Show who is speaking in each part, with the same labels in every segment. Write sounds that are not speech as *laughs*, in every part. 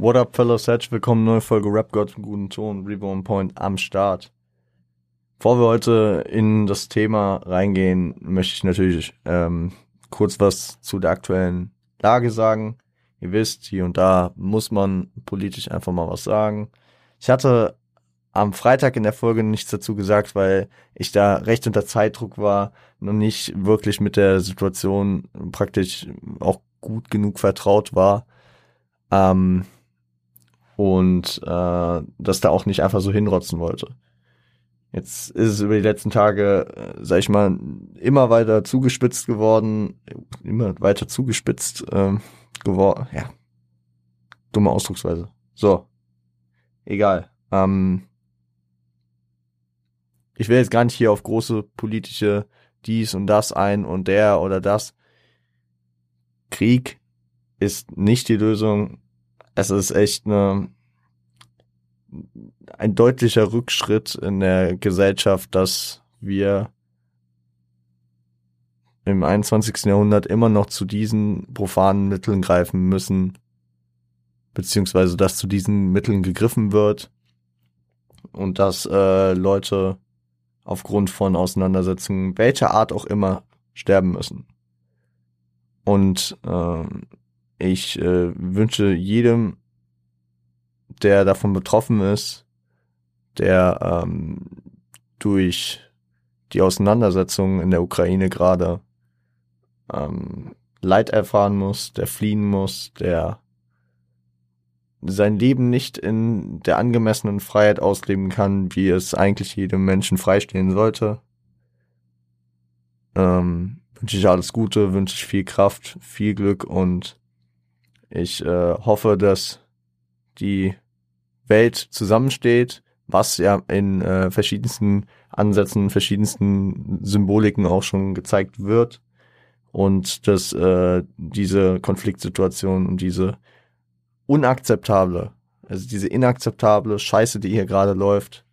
Speaker 1: What up, fellas? Herzlich willkommen, neue Folge Rap God im guten Ton, Reborn Point am Start. Bevor wir heute in das Thema reingehen, möchte ich natürlich ähm, kurz was zu der aktuellen Lage sagen. Ihr wisst, hier und da muss man politisch einfach mal was sagen. Ich hatte am Freitag in der Folge nichts dazu gesagt, weil ich da recht unter Zeitdruck war, noch nicht wirklich mit der Situation praktisch auch gut genug vertraut war. Ähm, und äh, das da auch nicht einfach so hinrotzen wollte. Jetzt ist es über die letzten Tage, äh, sag ich mal, immer weiter zugespitzt geworden, immer weiter zugespitzt ähm, geworden. Ja, dumme Ausdrucksweise. So, egal. Ähm, ich will jetzt gar nicht hier auf große politische dies und das ein und der oder das. Krieg ist nicht die Lösung. Es ist echt eine, ein deutlicher Rückschritt in der Gesellschaft, dass wir im 21. Jahrhundert immer noch zu diesen profanen Mitteln greifen müssen, beziehungsweise dass zu diesen Mitteln gegriffen wird und dass äh, Leute aufgrund von Auseinandersetzungen welcher Art auch immer sterben müssen. Und äh, ich äh, wünsche jedem, der davon betroffen ist, der ähm, durch die Auseinandersetzungen in der Ukraine gerade ähm, Leid erfahren muss, der fliehen muss, der sein Leben nicht in der angemessenen Freiheit ausleben kann, wie es eigentlich jedem Menschen freistehen sollte. Ähm, wünsche ich alles Gute, wünsche ich viel Kraft, viel Glück und ich äh, hoffe, dass die Welt zusammensteht, was ja in äh, verschiedensten Ansätzen, verschiedensten Symboliken auch schon gezeigt wird und dass äh, diese Konfliktsituation und diese unakzeptable, also diese inakzeptable Scheiße, die hier gerade läuft,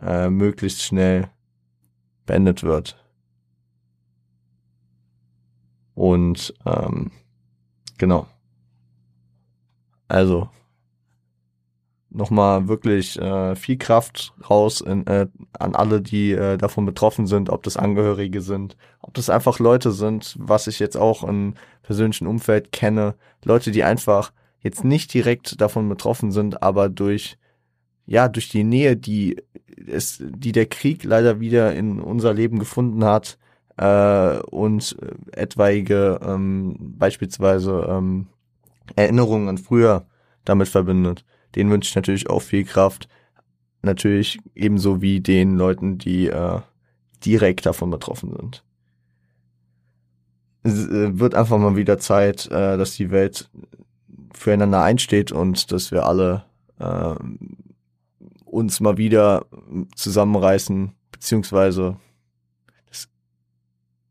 Speaker 1: äh, möglichst schnell beendet wird. Und ähm, genau. Also nochmal wirklich äh, viel Kraft raus in, äh, an alle, die äh, davon betroffen sind, ob das Angehörige sind, ob das einfach Leute sind, was ich jetzt auch im persönlichen Umfeld kenne, Leute, die einfach jetzt nicht direkt davon betroffen sind, aber durch ja durch die Nähe, die es, die der Krieg leider wieder in unser Leben gefunden hat äh, und etwaige ähm, beispielsweise ähm, Erinnerungen an früher damit verbindet. Den wünsche ich natürlich auch viel Kraft. Natürlich ebenso wie den Leuten, die äh, direkt davon betroffen sind. Es äh, wird einfach mal wieder Zeit, äh, dass die Welt füreinander einsteht und dass wir alle äh, uns mal wieder zusammenreißen, beziehungsweise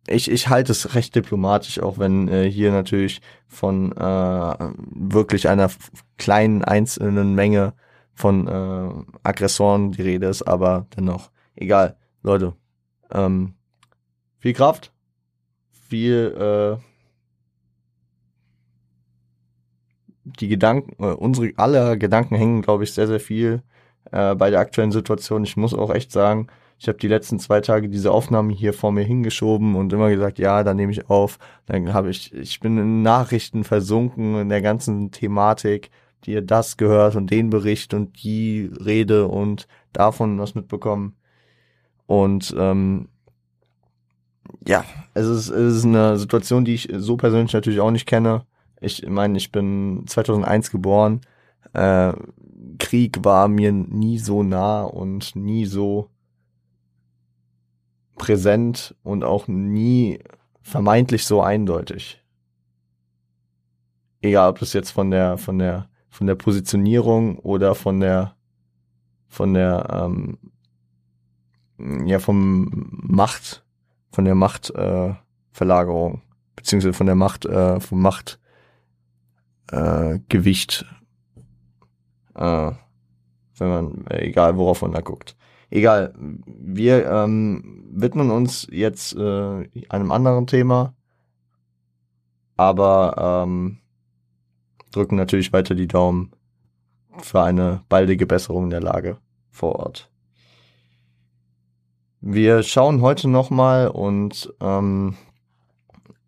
Speaker 1: ich, ich halte es recht diplomatisch, auch wenn äh, hier natürlich von äh, wirklich einer kleinen einzelnen Menge von äh, Aggressoren die Rede ist, aber dennoch, egal, Leute, ähm, viel Kraft, viel äh, die Gedanken, äh, unsere alle Gedanken hängen, glaube ich, sehr, sehr viel äh, bei der aktuellen Situation. Ich muss auch echt sagen, ich habe die letzten zwei Tage diese Aufnahme hier vor mir hingeschoben und immer gesagt, ja, dann nehme ich auf. Dann habe ich, ich bin in Nachrichten versunken in der ganzen Thematik, die ihr das gehört und den Bericht und die Rede und davon was mitbekommen. Und ähm, ja, es ist, es ist eine Situation, die ich so persönlich natürlich auch nicht kenne. Ich meine, ich bin 2001 geboren. Äh, Krieg war mir nie so nah und nie so präsent und auch nie vermeintlich so eindeutig. Egal, ob das jetzt von der von der von der Positionierung oder von der von der ähm, ja vom Macht von der Machtverlagerung äh, beziehungsweise von der Macht äh, vom Macht äh, Gewicht, äh, wenn man, egal worauf man da guckt. Egal, wir ähm, widmen uns jetzt äh, einem anderen Thema, aber ähm, drücken natürlich weiter die Daumen für eine baldige Besserung der Lage vor Ort. Wir schauen heute nochmal und ähm,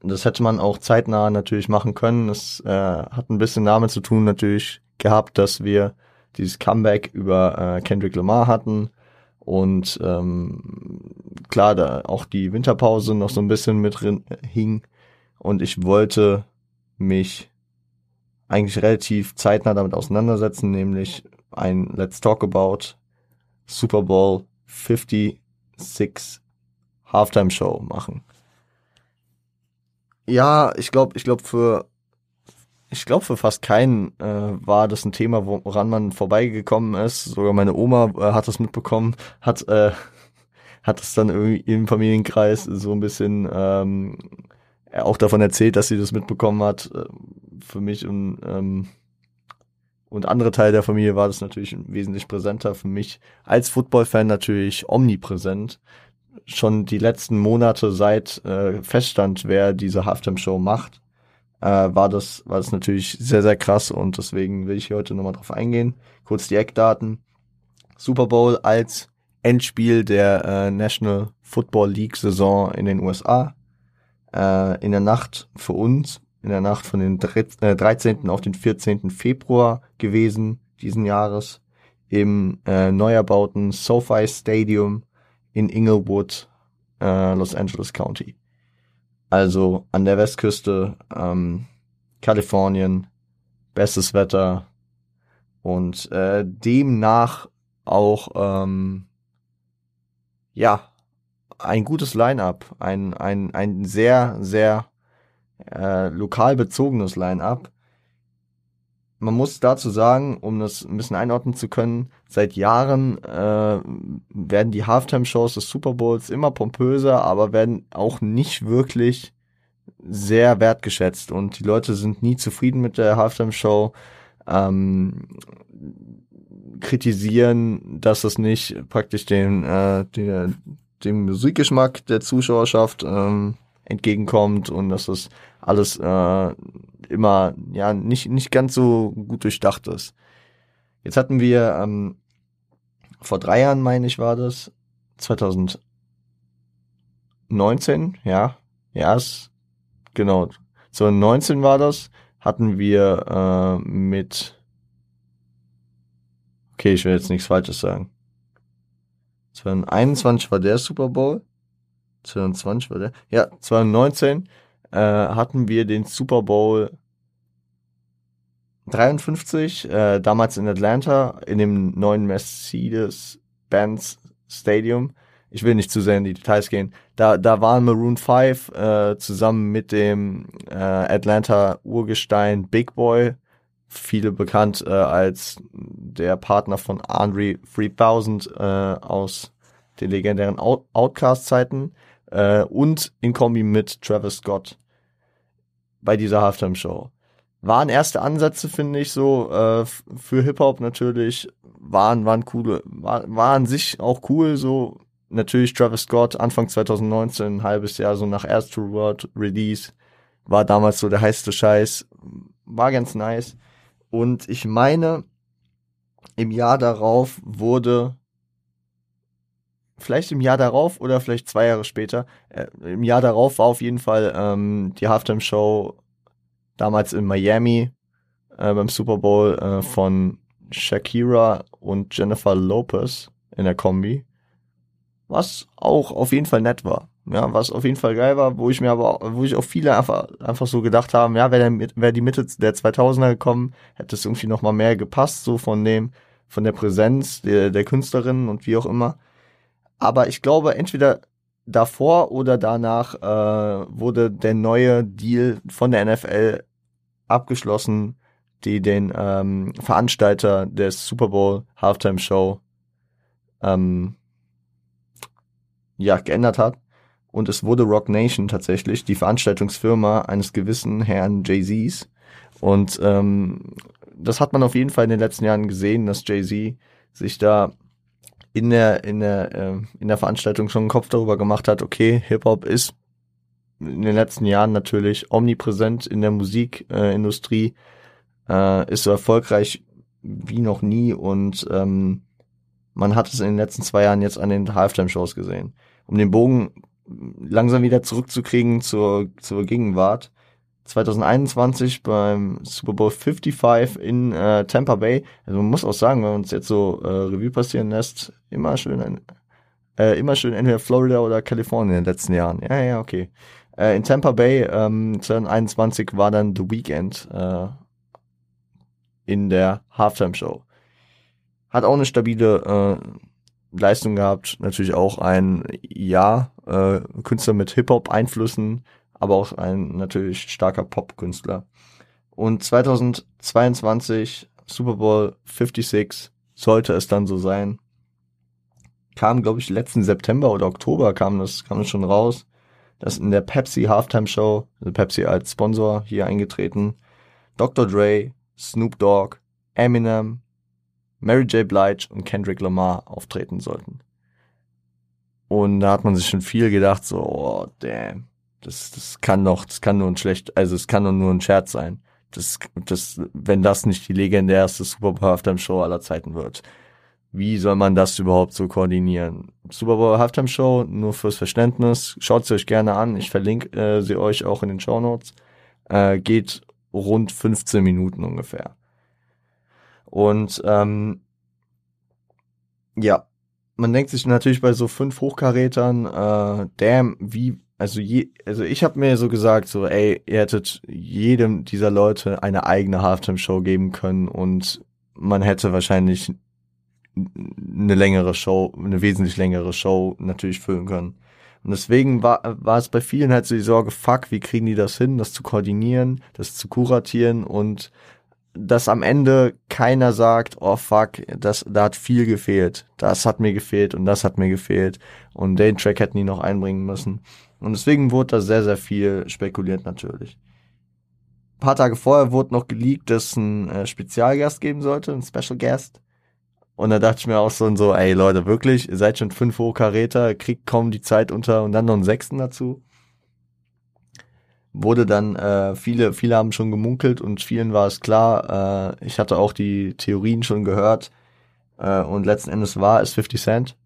Speaker 1: das hätte man auch zeitnah natürlich machen können. Es äh, hat ein bisschen damit zu tun natürlich gehabt, dass wir dieses Comeback über äh, Kendrick Lamar hatten und ähm, klar, da auch die Winterpause noch so ein bisschen mit drin hing und ich wollte mich eigentlich relativ zeitnah damit auseinandersetzen, nämlich ein Let's Talk About Super Bowl 56 Halftime Show machen. Ja, ich glaube, ich glaube für ich glaube für fast keinen äh, war das ein Thema, woran man vorbeigekommen ist. Sogar meine Oma äh, hat das mitbekommen, hat äh, *laughs* hat es dann irgendwie im Familienkreis so ein bisschen ähm, auch davon erzählt, dass sie das mitbekommen hat. Äh, für mich und ähm, und andere Teile der Familie war das natürlich wesentlich präsenter. Für mich als Football-Fan natürlich omnipräsent schon die letzten Monate seit äh, feststand, wer diese Halftime-Show macht, äh, war das war das natürlich sehr sehr krass und deswegen will ich hier heute nochmal drauf eingehen. Kurz die Eckdaten: Super Bowl als Endspiel der äh, National Football League Saison in den USA. Äh, in der Nacht für uns, in der Nacht von den 13. Äh, auf den 14. Februar gewesen diesen Jahres im äh, neu erbauten SoFi Stadium in Inglewood, äh, Los Angeles County. Also an der Westküste, ähm, Kalifornien, bestes Wetter und äh, demnach auch ähm, ja ein gutes Line-up, ein ein ein sehr sehr äh, lokal bezogenes Line-up man muss dazu sagen, um das ein bisschen einordnen zu können, seit Jahren äh, werden die Halftime-Shows des Super Bowls immer pompöser, aber werden auch nicht wirklich sehr wertgeschätzt. Und die Leute sind nie zufrieden mit der Halftime-Show, ähm, kritisieren, dass es nicht praktisch den, äh, den, dem Musikgeschmack der Zuschauerschaft ähm, entgegenkommt und dass es alles äh, immer ja nicht nicht ganz so gut durchdacht ist. Jetzt hatten wir ähm, vor drei Jahren, meine ich, war das 2019, ja, ja, ist, genau, 2019 war das, hatten wir äh, mit, okay, ich will jetzt nichts Falsches sagen. 2021 war der Super Bowl, 2020 war der, ja, 2019 äh, hatten wir den Super Bowl 53, äh, damals in Atlanta, in dem neuen Mercedes-Benz Stadium. Ich will nicht zu sehr in die Details gehen. Da, da waren Maroon 5 äh, zusammen mit dem äh, Atlanta Urgestein Big Boy, viele bekannt äh, als der Partner von Andre 3000 äh, aus den legendären Out Outcast-Zeiten äh, und in Kombi mit Travis Scott bei dieser Halftime-Show. Waren erste Ansätze, finde ich, so äh, für Hip-Hop natürlich, waren, waren coole, war, war an sich auch cool, so natürlich Travis Scott, Anfang 2019, ein halbes Jahr so nach Astro World Release, war damals so der heißeste Scheiß, war ganz nice. Und ich meine, im Jahr darauf wurde vielleicht im Jahr darauf oder vielleicht zwei Jahre später. Äh, Im Jahr darauf war auf jeden Fall ähm, die Halftime-Show damals in Miami äh, beim Super Bowl äh, von Shakira und Jennifer Lopez in der Kombi. Was auch auf jeden Fall nett war. Ja, was auf jeden Fall geil war, wo ich mir aber, wo ich auch viele einfach, einfach so gedacht haben, ja, wäre wär die Mitte der 2000er gekommen, hätte es irgendwie noch mal mehr gepasst, so von dem, von der Präsenz der, der Künstlerin und wie auch immer. Aber ich glaube, entweder davor oder danach äh, wurde der neue Deal von der NFL abgeschlossen, die den ähm, Veranstalter des Super Bowl Halftime Show ähm, ja geändert hat. Und es wurde Rock Nation tatsächlich, die Veranstaltungsfirma eines gewissen Herrn Jay-Z's. Und ähm, das hat man auf jeden Fall in den letzten Jahren gesehen, dass Jay-Z sich da in der, in der, äh, in der Veranstaltung schon einen Kopf darüber gemacht hat, okay, Hip-Hop ist in den letzten Jahren natürlich omnipräsent in der Musikindustrie, äh, ist so erfolgreich wie noch nie und ähm, man hat es in den letzten zwei Jahren jetzt an den Halftime-Shows gesehen. Um den Bogen langsam wieder zurückzukriegen zur, zur Gegenwart. 2021 beim Super Bowl 55 in äh, Tampa Bay. Also man muss auch sagen, wenn man uns jetzt so äh, Revue passieren lässt, immer schön ein, äh, immer schön entweder Florida oder Kalifornien in den letzten Jahren. Ja, ja, okay. Äh, in Tampa Bay ähm, 2021 war dann The Weekend äh, in der Halftime Show. Hat auch eine stabile äh, Leistung gehabt, natürlich auch ein ja äh, Künstler mit Hip Hop Einflüssen, aber auch ein natürlich starker Pop-Künstler. Und 2022 Super Bowl 56 sollte es dann so sein. Kam, glaube ich, letzten September oder Oktober kam das, kam das schon raus. Das in der Pepsi Halftime Show, also Pepsi als Sponsor hier eingetreten. Dr. Dre, Snoop Dogg, Eminem, Mary J. Blige und Kendrick Lamar auftreten sollten. Und da hat man sich schon viel gedacht, so, oh, damn, das, das kann doch, das kann nur ein schlecht, also es kann doch nur ein Scherz sein. Das, das, wenn das nicht die legendärste Super Bowl Halftime Show aller Zeiten wird. Wie soll man das überhaupt so koordinieren? Super Bowl Halftime Show, nur fürs Verständnis. Schaut sie euch gerne an. Ich verlinke äh, sie euch auch in den Show Notes. Äh, geht rund 15 Minuten ungefähr. Und ähm, ja, man denkt sich natürlich bei so fünf Hochkarätern, äh, damn, wie, also je, also ich habe mir so gesagt, so, ey, ihr hättet jedem dieser Leute eine eigene Halftime-Show geben können und man hätte wahrscheinlich eine längere Show, eine wesentlich längere Show natürlich füllen können. Und deswegen war, war es bei vielen halt so die Sorge, fuck, wie kriegen die das hin, das zu koordinieren, das zu kuratieren und dass am Ende keiner sagt, oh fuck, das, da hat viel gefehlt. Das hat mir gefehlt und das hat mir gefehlt. Und den Track hätten die noch einbringen müssen. Und deswegen wurde da sehr, sehr viel spekuliert natürlich. Ein paar Tage vorher wurde noch geleakt, dass ein äh, Spezialgast geben sollte, ein Special Guest. Und da dachte ich mir auch so und so, ey Leute, wirklich, ihr seid schon fünf Hochkaräter, kriegt kaum die Zeit unter und dann noch einen Sechsten dazu wurde dann, äh, viele, viele haben schon gemunkelt und vielen war es klar, äh, ich hatte auch die Theorien schon gehört äh, und letzten Endes war es 50 Cent,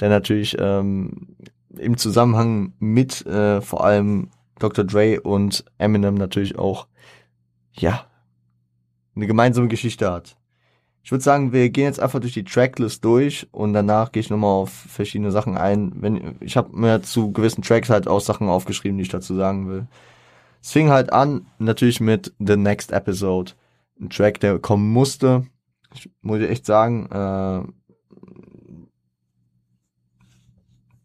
Speaker 1: der natürlich ähm, im Zusammenhang mit äh, vor allem Dr. Dre und Eminem natürlich auch, ja, eine gemeinsame Geschichte hat. Ich würde sagen, wir gehen jetzt einfach durch die Tracklist durch und danach gehe ich nochmal auf verschiedene Sachen ein. Wenn ich habe mir zu gewissen Tracks halt auch Sachen aufgeschrieben, die ich dazu sagen will. Es fing halt an, natürlich mit The Next Episode. Ein Track, der kommen musste. Ich muss echt sagen, äh,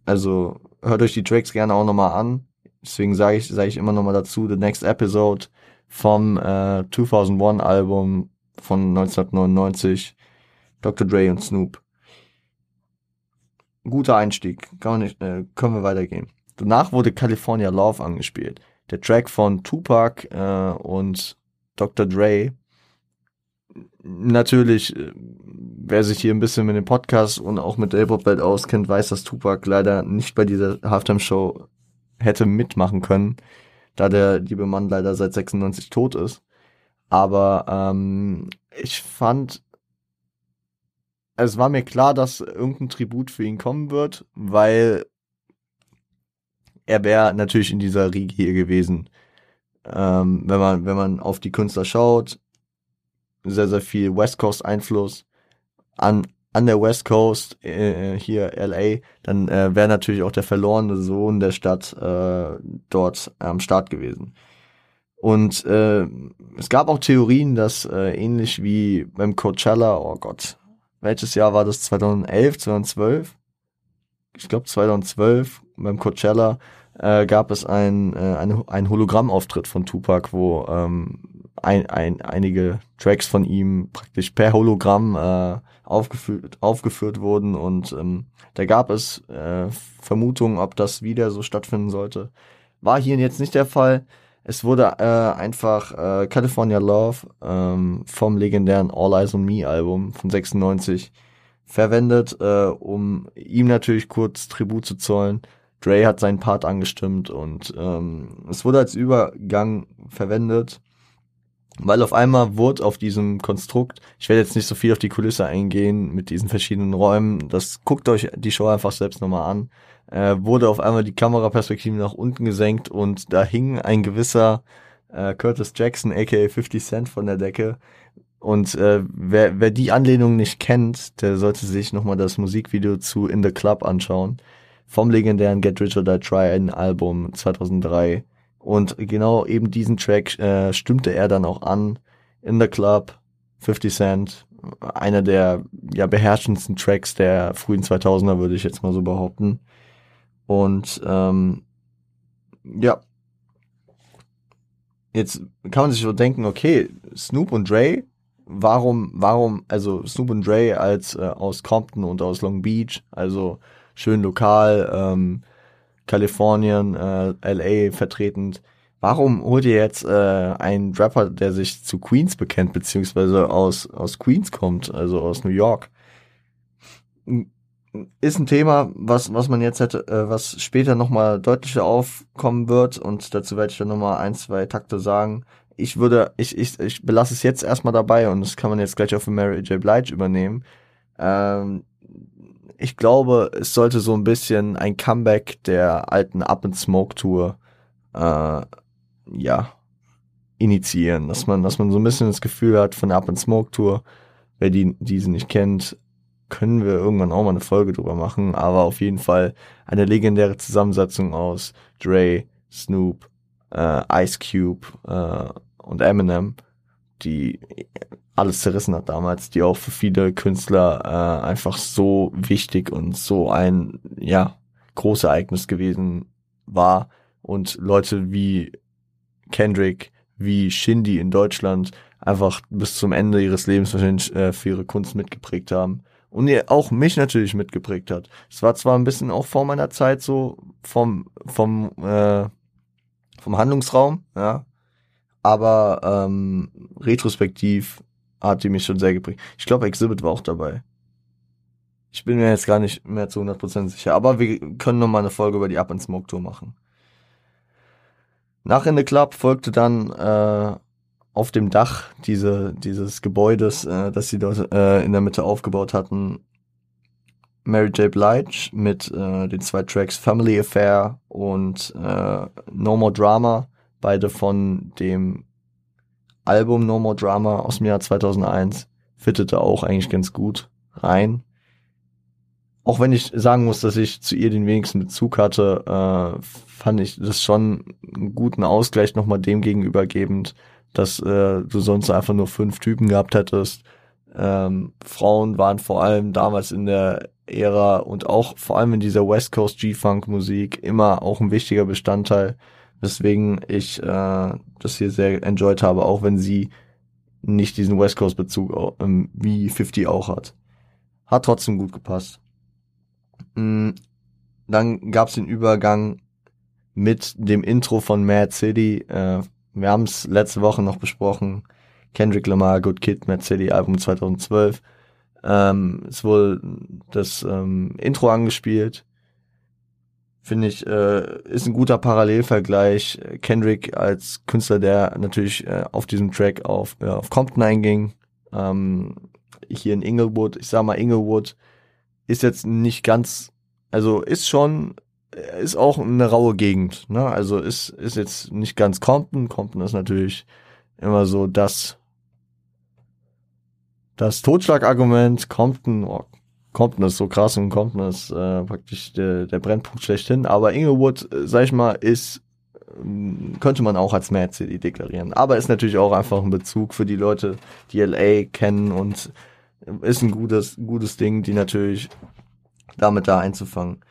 Speaker 1: also hört euch die Tracks gerne auch nochmal an. Deswegen sage ich, sage ich immer nochmal dazu, The Next Episode vom äh, 2001 Album von 1999, Dr. Dre und Snoop. Guter Einstieg, nicht, äh, können wir weitergehen. Danach wurde California Love angespielt der Track von Tupac äh, und Dr. Dre. Natürlich, äh, wer sich hier ein bisschen mit dem Podcast und auch mit der Hip-Hop-Welt auskennt, weiß, dass Tupac leider nicht bei dieser Halftime-Show hätte mitmachen können, da der liebe Mann leider seit 96 tot ist. Aber ähm, ich fand, es war mir klar, dass irgendein Tribut für ihn kommen wird, weil er wäre natürlich in dieser Riege hier gewesen. Ähm, wenn man, wenn man auf die Künstler schaut, sehr, sehr viel West Coast Einfluss an, an der West Coast, äh, hier LA, dann äh, wäre natürlich auch der verlorene Sohn der Stadt äh, dort am Start gewesen. Und äh, es gab auch Theorien, dass äh, ähnlich wie beim Coachella, oh Gott, welches Jahr war das? 2011, 2012? ich glaube 2012 beim Coachella äh, gab es ein, äh, ein, ein Hologrammauftritt von Tupac, wo ähm, ein, ein, einige Tracks von ihm praktisch per Hologramm äh, aufgeführt, aufgeführt wurden und ähm, da gab es äh, Vermutungen, ob das wieder so stattfinden sollte. War hier jetzt nicht der Fall. Es wurde äh, einfach äh, California Love ähm, vom legendären All Eyes on Me Album von 96 verwendet, äh, um ihm natürlich kurz Tribut zu zollen. Dre hat seinen Part angestimmt und ähm, es wurde als Übergang verwendet. Weil auf einmal wurde auf diesem Konstrukt, ich werde jetzt nicht so viel auf die Kulisse eingehen mit diesen verschiedenen Räumen, das guckt euch die Show einfach selbst nochmal an, äh, wurde auf einmal die Kameraperspektive nach unten gesenkt und da hing ein gewisser äh, Curtis Jackson, aka 50 Cent von der Decke. Und äh, wer, wer die Anlehnung nicht kennt, der sollte sich nochmal das Musikvideo zu In the Club anschauen. Vom legendären Get Rich or Die Try Album 2003 und genau eben diesen Track äh, stimmte er dann auch an. In the Club, 50 Cent, einer der ja beherrschendsten Tracks der frühen 2000er, würde ich jetzt mal so behaupten. Und ähm, ja, jetzt kann man sich so denken, okay, Snoop und Dre, warum, warum, also Snoop und Dre als äh, aus Compton und aus Long Beach, also schön lokal, ähm, Kalifornien, äh, LA vertretend. Warum holt ihr jetzt äh, einen Rapper, der sich zu Queens bekennt, beziehungsweise aus, aus Queens kommt, also aus New York? Ist ein Thema, was, was man jetzt hätte, äh, was später nochmal deutlicher aufkommen wird und dazu werde ich dann nochmal ein, zwei Takte sagen. Ich würde, ich, ich, ich belasse es jetzt erstmal dabei und das kann man jetzt gleich auf Mary J. Blige übernehmen. Ähm, ich glaube, es sollte so ein bisschen ein Comeback der alten Up and Smoke Tour, äh, ja, initiieren, dass man, dass man so ein bisschen das Gefühl hat von der Up and Smoke Tour. Wer die, diese nicht kennt, können wir irgendwann auch mal eine Folge drüber machen, aber auf jeden Fall eine legendäre Zusammensetzung aus Dre, Snoop, äh, Ice Cube äh, und Eminem, die alles zerrissen hat damals, die auch für viele Künstler äh, einfach so wichtig und so ein ja großes Ereignis gewesen war und Leute wie Kendrick, wie Shindy in Deutschland einfach bis zum Ende ihres Lebens wahrscheinlich äh, für ihre Kunst mitgeprägt haben und ihr auch mich natürlich mitgeprägt hat. Es war zwar ein bisschen auch vor meiner Zeit so vom vom äh, vom Handlungsraum, ja, aber ähm, retrospektiv hat die mich schon sehr geprägt. Ich glaube, Exhibit war auch dabei. Ich bin mir jetzt gar nicht mehr zu 100% sicher, aber wir können noch mal eine Folge über die Up and Smoke Tour machen. Nach In the Club folgte dann äh, auf dem Dach diese, dieses Gebäudes, äh, das sie dort äh, in der Mitte aufgebaut hatten, Mary J. Blige mit äh, den zwei Tracks Family Affair und äh, No More Drama, beide von dem Album No More Drama aus dem Jahr 2001 fittete auch eigentlich ganz gut rein. Auch wenn ich sagen muss, dass ich zu ihr den wenigsten Bezug hatte, äh, fand ich das schon einen guten Ausgleich nochmal dem gegenübergebend, dass äh, du sonst einfach nur fünf Typen gehabt hättest. Ähm, Frauen waren vor allem damals in der Ära und auch vor allem in dieser West Coast G-Funk Musik immer auch ein wichtiger Bestandteil weswegen ich äh, das hier sehr enjoyed habe, auch wenn sie nicht diesen West Coast Bezug ähm, wie 50 auch hat. Hat trotzdem gut gepasst. Mm, dann gab's den Übergang mit dem Intro von Mad City. Äh, wir haben es letzte Woche noch besprochen. Kendrick Lamar, Good Kid, Mad City, Album 2012. Ähm, es wurde das ähm, Intro angespielt finde ich, äh, ist ein guter Parallelvergleich. Kendrick als Künstler, der natürlich äh, auf diesem Track auf, äh, auf Compton einging, ähm, hier in Inglewood, ich sag mal Inglewood, ist jetzt nicht ganz, also ist schon, ist auch eine raue Gegend, ne? Also ist, ist jetzt nicht ganz Compton. Compton ist natürlich immer so das, das Totschlagargument. Compton, oh, Compton so krass und Compton ist äh, praktisch der, der Brennpunkt schlechthin. Aber Inglewood, äh, sag ich mal, ist ähm, könnte man auch als Mad City deklarieren. Aber ist natürlich auch einfach ein Bezug für die Leute, die LA kennen und ist ein gutes, gutes Ding, die natürlich damit da einzufangen.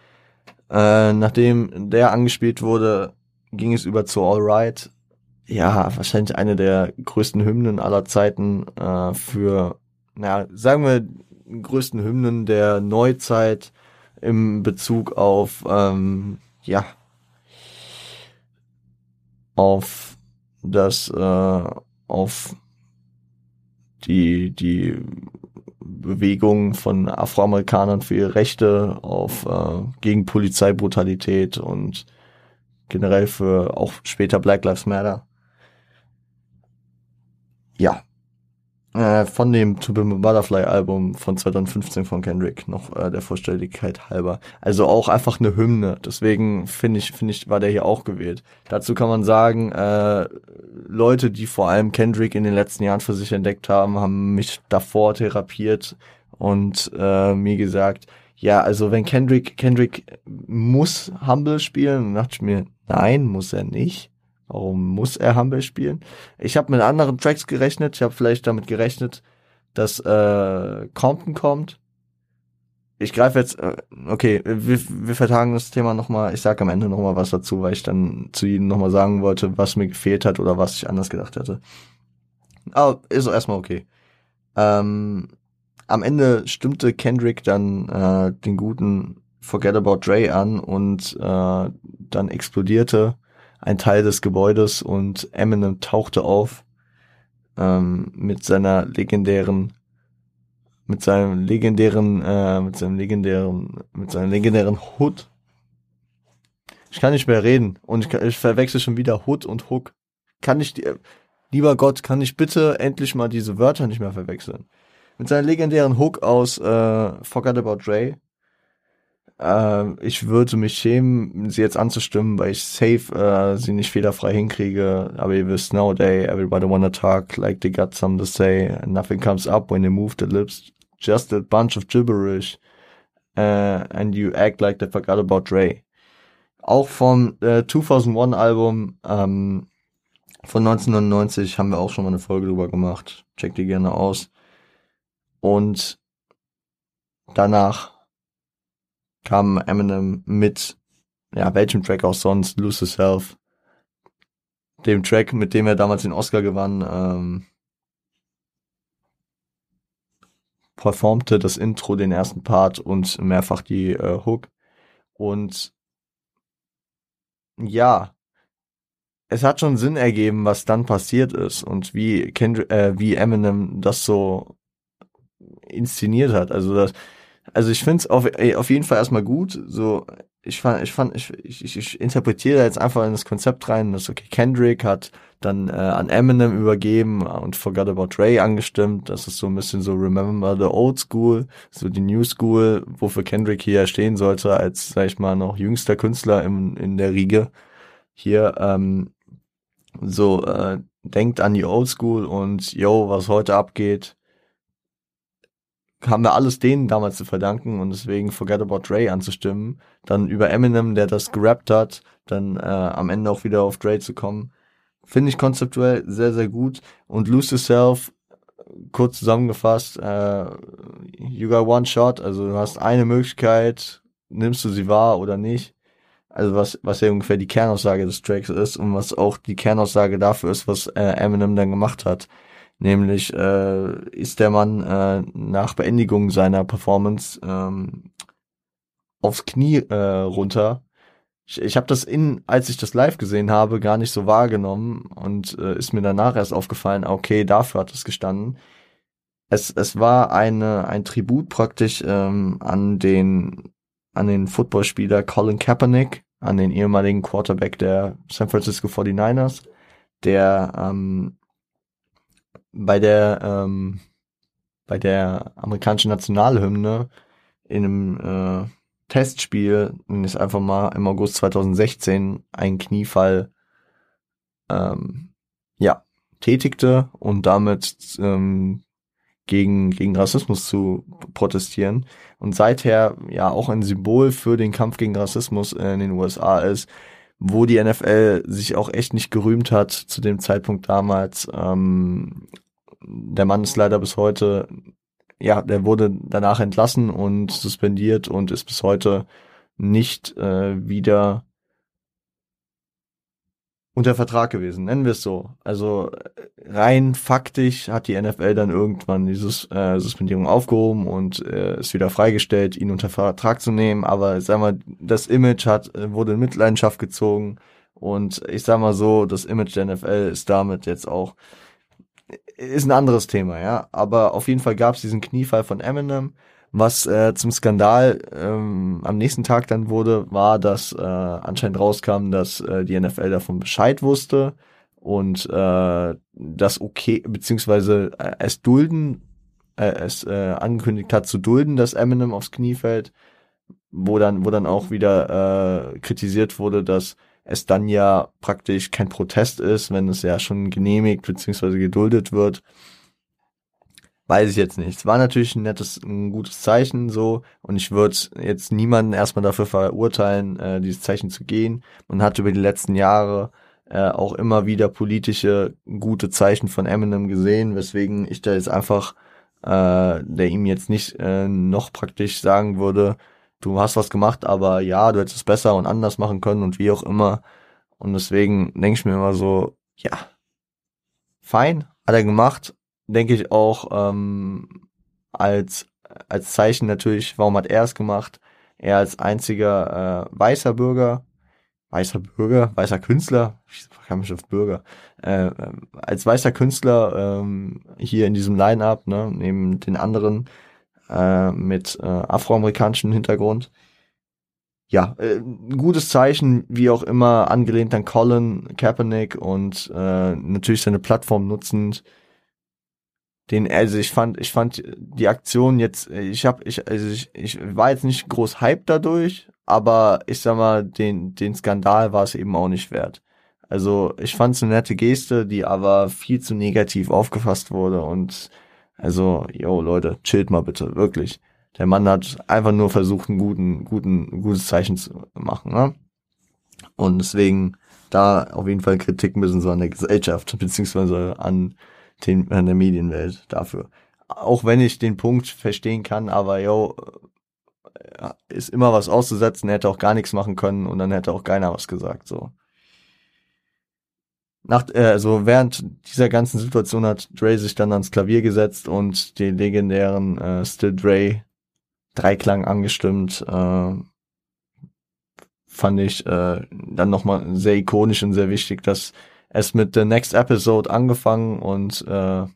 Speaker 1: Äh, nachdem der angespielt wurde, ging es über zu All Right. Ja, wahrscheinlich eine der größten Hymnen aller Zeiten äh, für, naja, sagen wir größten Hymnen der Neuzeit im Bezug auf, ähm, ja, auf das, äh, auf die, die Bewegung von Afroamerikanern für ihre Rechte, auf äh, gegen Polizeibrutalität und generell für auch später Black Lives Matter. ja, äh, von dem To Be Butterfly Album von 2015 von Kendrick, noch äh, der Vollständigkeit halber. Also auch einfach eine Hymne. Deswegen finde ich, finde ich, war der hier auch gewählt. Dazu kann man sagen, äh, Leute, die vor allem Kendrick in den letzten Jahren für sich entdeckt haben, haben mich davor therapiert und äh, mir gesagt, ja, also wenn Kendrick, Kendrick muss Humble spielen, dachte ich mir, nein, muss er nicht. Warum muss er Humble spielen? Ich habe mit anderen Tracks gerechnet. Ich habe vielleicht damit gerechnet, dass äh, Compton kommt. Ich greife jetzt, äh, okay, wir, wir vertagen das Thema nochmal. Ich sage am Ende nochmal was dazu, weil ich dann zu Ihnen nochmal sagen wollte, was mir gefehlt hat oder was ich anders gedacht hätte. Aber ist erstmal okay. Ähm, am Ende stimmte Kendrick dann äh, den guten Forget About Dre an und äh, dann explodierte ein Teil des Gebäudes und Eminem tauchte auf ähm, mit seiner legendären mit seinem legendären äh, mit seinem legendären mit seinem legendären Hood. Ich kann nicht mehr reden und ich, ich verwechsel schon wieder Hood und Hook. Kann ich lieber Gott kann ich bitte endlich mal diese Wörter nicht mehr verwechseln? Mit seinem legendären Hook aus äh, Forgot About Dre äh, ich würde mich schämen, sie jetzt anzustimmen, weil ich safe äh, sie nicht fehlerfrei hinkriege. Aber ihr wisst, nowadays everybody wanna talk like they got something to say. nothing comes up when they move the lips. Just a bunch of gibberish. Uh, and you act like they forgot about Dre. Auch vom äh, 2001 Album ähm, von 1999 haben wir auch schon mal eine Folge drüber gemacht. Checkt die gerne aus. Und danach kam Eminem mit, ja, welchem Track auch sonst, Lose Yourself, dem Track, mit dem er damals den Oscar gewann, ähm, performte das Intro, den ersten Part und mehrfach die äh, Hook. Und ja, es hat schon Sinn ergeben, was dann passiert ist und wie Kendrick, äh, wie Eminem das so inszeniert hat. Also das, also ich finde es auf, auf jeden Fall erstmal gut. So, ich fand, ich fand, ich, ich, ich interpretiere jetzt einfach in das Konzept rein, dass okay, Kendrick hat dann äh, an Eminem übergeben und Forgot About Dre angestimmt. Das ist so ein bisschen so Remember the Old School, so die New School, wofür Kendrick hier stehen sollte, als, sag ich mal, noch jüngster Künstler im, in der Riege. Hier, ähm, so, äh, denkt an die Old School und yo, was heute abgeht, haben wir alles denen damals zu verdanken und deswegen Forget About Dre anzustimmen, dann über Eminem, der das gerappt hat, dann äh, am Ende auch wieder auf Dre zu kommen, finde ich konzeptuell sehr, sehr gut. Und Lose Yourself, kurz zusammengefasst, äh, you got one shot, also du hast eine Möglichkeit, nimmst du sie wahr oder nicht, also was, was ja ungefähr die Kernaussage des Tracks ist und was auch die Kernaussage dafür ist, was äh, Eminem dann gemacht hat. Nämlich äh, ist der Mann äh, nach Beendigung seiner Performance ähm, aufs Knie äh, runter. Ich, ich habe das in, als ich das live gesehen habe, gar nicht so wahrgenommen und äh, ist mir danach erst aufgefallen, okay, dafür hat es gestanden. Es, es war eine, ein Tribut praktisch ähm, an den an den Footballspieler Colin Kaepernick, an den ehemaligen Quarterback der San Francisco 49ers, der ähm, bei der ähm, bei der amerikanischen Nationalhymne in einem äh, Testspiel ist einfach mal im August 2016 ein Kniefall ähm, ja tätigte und damit ähm, gegen gegen Rassismus zu protestieren. Und seither ja auch ein Symbol für den Kampf gegen Rassismus in den USA ist wo die NFL sich auch echt nicht gerühmt hat zu dem Zeitpunkt damals ähm, der Mann ist leider bis heute, ja, der wurde danach entlassen und suspendiert und ist bis heute nicht äh, wieder unter Vertrag gewesen, nennen wir es so. Also rein faktisch hat die NFL dann irgendwann diese äh, Suspendierung aufgehoben und äh, ist wieder freigestellt, ihn unter Vertrag zu nehmen. Aber sag mal, das Image hat wurde in Mitleidenschaft gezogen und ich sag mal so, das Image der NFL ist damit jetzt auch ist ein anderes Thema, ja. Aber auf jeden Fall gab es diesen Kniefall von Eminem. Was äh, zum Skandal ähm, am nächsten Tag dann wurde, war, dass äh, anscheinend rauskam, dass äh, die NFL davon Bescheid wusste und äh, das okay, beziehungsweise äh, es dulden, äh, es äh, angekündigt hat zu dulden, dass Eminem aufs Knie fällt, wo dann, wo dann auch wieder äh, kritisiert wurde, dass es dann ja praktisch kein Protest ist, wenn es ja schon genehmigt beziehungsweise geduldet wird. Weiß ich jetzt nicht. Es war natürlich ein nettes, ein gutes Zeichen so und ich würde jetzt niemanden erstmal dafür verurteilen, äh, dieses Zeichen zu gehen. Man hat über die letzten Jahre äh, auch immer wieder politische gute Zeichen von Eminem gesehen, weswegen ich da jetzt einfach, äh, der ihm jetzt nicht äh, noch praktisch sagen würde, du hast was gemacht, aber ja, du hättest es besser und anders machen können und wie auch immer. Und deswegen denke ich mir immer so, ja, fein, hat er gemacht. Denke ich auch ähm, als, als Zeichen natürlich, warum hat er es gemacht? Er als einziger äh, weißer Bürger, weißer Bürger, weißer Künstler, ich kam mich auf Bürger, äh, als weißer Künstler ähm, hier in diesem Line-Up, ne, neben den anderen äh, mit äh, afroamerikanischem Hintergrund. Ja, äh, gutes Zeichen, wie auch immer, angelehnt an Colin Kaepernick und äh, natürlich seine Plattform nutzend. Den, also ich fand, ich fand die Aktion jetzt, ich habe, ich, also ich, ich war jetzt nicht groß hype dadurch, aber ich sag mal, den, den Skandal war es eben auch nicht wert. Also ich fand es eine nette Geste, die aber viel zu negativ aufgefasst wurde und also, yo, Leute, chillt mal bitte, wirklich. Der Mann hat einfach nur versucht, einen guten, guten, ein gutes Zeichen zu machen, ne? Und deswegen da auf jeden Fall Kritik müssen so an der Gesellschaft, beziehungsweise an, den, an der Medienwelt dafür. Auch wenn ich den Punkt verstehen kann, aber yo, äh, ist immer was auszusetzen, er hätte auch gar nichts machen können und dann hätte auch keiner was gesagt, so nach, äh, also während dieser ganzen Situation hat Dre sich dann ans Klavier gesetzt und den legendären äh, Still Dre Dreiklang angestimmt. Äh, fand ich äh, dann nochmal sehr ikonisch und sehr wichtig, dass es mit The Next Episode angefangen und äh,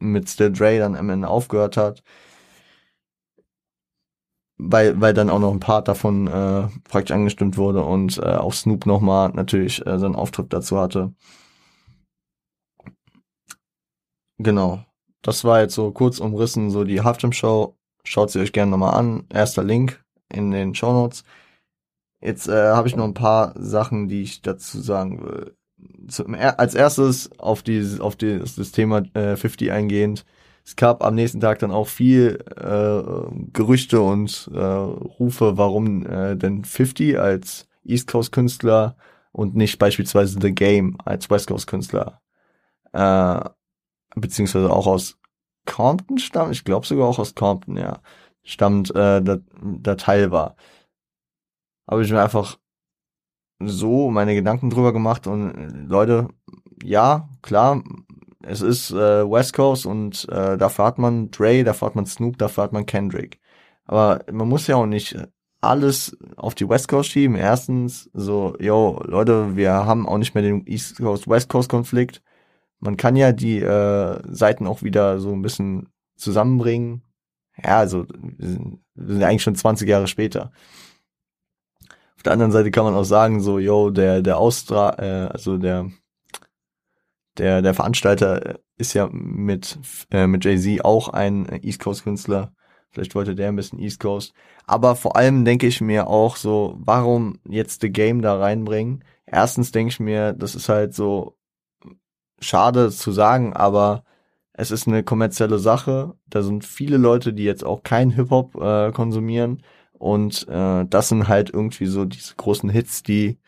Speaker 1: mit Still Dre dann am Ende aufgehört hat weil, weil dann auch noch ein Part davon äh, praktisch angestimmt wurde und äh, auch Snoop nochmal natürlich äh, seinen Auftritt dazu hatte. Genau. Das war jetzt so kurz umrissen, so die Halftime-Show. Schaut sie euch gerne nochmal an. Erster Link in den Show Notes. Jetzt äh, habe ich noch ein paar Sachen, die ich dazu sagen will. Zum, als erstes auf, die, auf die, das Thema äh, 50 eingehend es gab am nächsten Tag dann auch viel äh, Gerüchte und äh, Rufe, warum äh, denn 50 als East Coast Künstler und nicht beispielsweise The Game als West Coast Künstler, äh, beziehungsweise auch aus Compton stammt, ich glaube sogar auch aus Compton, ja, stammt, äh, der, der Teil war. Habe ich mir einfach so meine Gedanken drüber gemacht und äh, Leute, ja, klar, es ist äh, West Coast und äh, dafür hat man Dre, dafür hat man Snoop, dafür hat man Kendrick. Aber man muss ja auch nicht alles auf die West Coast schieben. Erstens, so, yo, Leute, wir haben auch nicht mehr den East Coast-West Coast-Konflikt. Man kann ja die äh, Seiten auch wieder so ein bisschen zusammenbringen. Ja, also wir sind, wir sind eigentlich schon 20 Jahre später. Auf der anderen Seite kann man auch sagen, so, yo, der, der Austra, äh, also der der, der Veranstalter ist ja mit, äh, mit Jay-Z auch ein East Coast Künstler. Vielleicht wollte der ein bisschen East Coast. Aber vor allem denke ich mir auch so, warum jetzt The Game da reinbringen? Erstens denke ich mir, das ist halt so schade zu sagen, aber es ist eine kommerzielle Sache. Da sind viele Leute, die jetzt auch kein Hip-Hop äh, konsumieren. Und äh, das sind halt irgendwie so diese großen Hits, die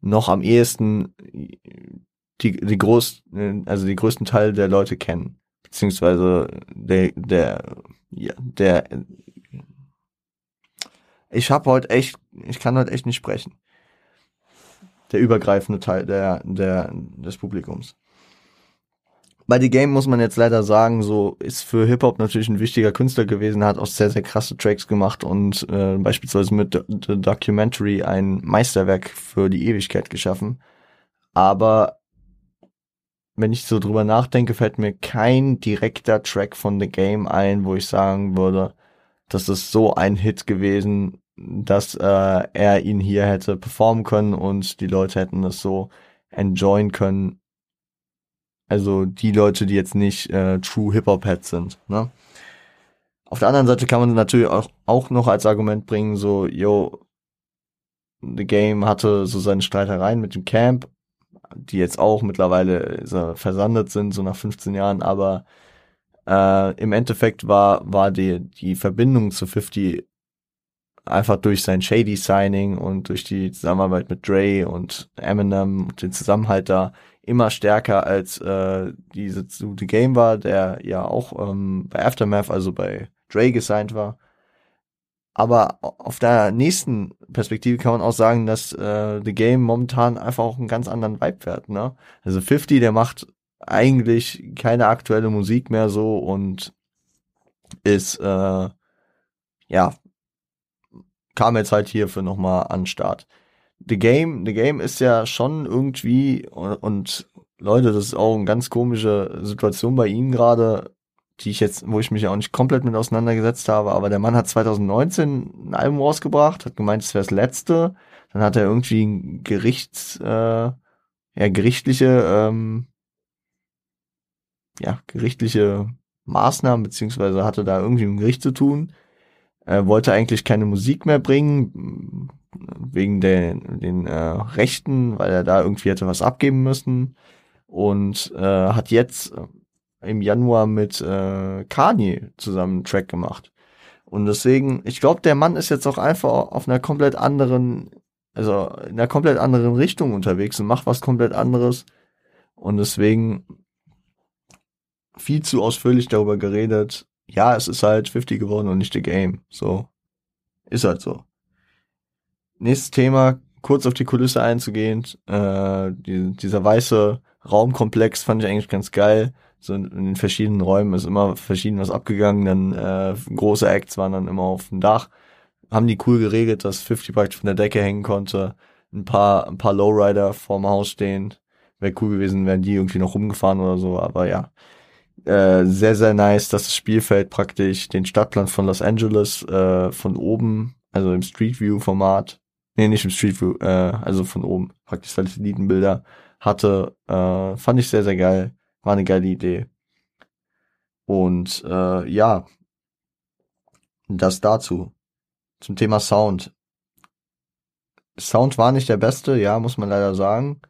Speaker 1: noch am ehesten die, die groß, also die größten Teil der Leute kennen. Beziehungsweise der, der, ja, der, ich habe heute echt, ich kann heute echt nicht sprechen. Der übergreifende Teil der, der, des Publikums. Bei The Game muss man jetzt leider sagen, so ist für Hip-Hop natürlich ein wichtiger Künstler gewesen, hat auch sehr, sehr krasse Tracks gemacht und äh, beispielsweise mit The Documentary ein Meisterwerk für die Ewigkeit geschaffen. Aber wenn ich so drüber nachdenke, fällt mir kein direkter Track von The Game ein, wo ich sagen würde, das ist so ein Hit gewesen, dass äh, er ihn hier hätte performen können und die Leute hätten es so enjoyen können, Also die Leute, die jetzt nicht äh, True Hip-Hop-Heads sind. Ne? Auf der anderen Seite kann man natürlich auch, auch noch als Argument bringen, so, yo, The Game hatte so seine Streitereien mit dem Camp, die jetzt auch mittlerweile so versandet sind, so nach 15 Jahren, aber äh, im Endeffekt war, war die, die Verbindung zu 50 einfach durch sein Shady Signing und durch die Zusammenarbeit mit Dre und Eminem und den Zusammenhalt da immer stärker als äh, diese zu The Game war, der ja auch ähm, bei Aftermath, also bei Dre gesigned war. Aber auf der nächsten Perspektive kann man auch sagen, dass äh, The Game momentan einfach auch einen ganz anderen Vibe fährt. Ne? Also 50, der macht eigentlich keine aktuelle Musik mehr so und ist äh, ja kam jetzt halt hier für nochmal an Start. The Game, The Game ist ja schon irgendwie und, und Leute, das ist auch eine ganz komische Situation bei ihm gerade, die ich jetzt, wo ich mich auch nicht komplett mit auseinandergesetzt habe, aber der Mann hat 2019 ein Album rausgebracht, hat gemeint, es wäre das letzte, dann hat er irgendwie ein Gerichts, äh, ja, gerichtliche, ähm, ja, gerichtliche Maßnahmen, beziehungsweise hatte da irgendwie im Gericht zu tun. Er wollte eigentlich keine Musik mehr bringen, wegen der, den äh, Rechten, weil er da irgendwie hätte was abgeben müssen. Und äh, hat jetzt im Januar mit äh, Kanye zusammen einen Track gemacht. Und deswegen, ich glaube, der Mann ist jetzt auch einfach auf einer komplett anderen, also in einer komplett anderen Richtung unterwegs und macht was komplett anderes. Und deswegen viel zu ausführlich darüber geredet, ja, es ist halt 50 geworden und nicht the game. So. Ist halt so. Nächstes Thema, kurz auf die Kulisse einzugehen. Äh, die, dieser weiße Raumkomplex fand ich eigentlich ganz geil. So in, den verschiedenen Räumen ist immer verschieden was abgegangen. Dann äh, große Acts waren dann immer auf dem Dach. Haben die cool geregelt, dass 50 praktisch von der Decke hängen konnte. Ein paar, ein paar Lowrider vorm Haus stehen. Wäre cool gewesen, wären die irgendwie noch rumgefahren oder so. Aber ja, äh, sehr, sehr nice, dass das Spielfeld praktisch den Stadtplan von Los Angeles äh, von oben, also im Street View Format, nee, nicht im Street View, äh, also von oben, praktisch Satellitenbilder hatte, äh, fand ich sehr, sehr geil, war eine geile Idee. Und äh, ja, das dazu. Zum Thema Sound. Sound war nicht der beste, ja, muss man leider sagen.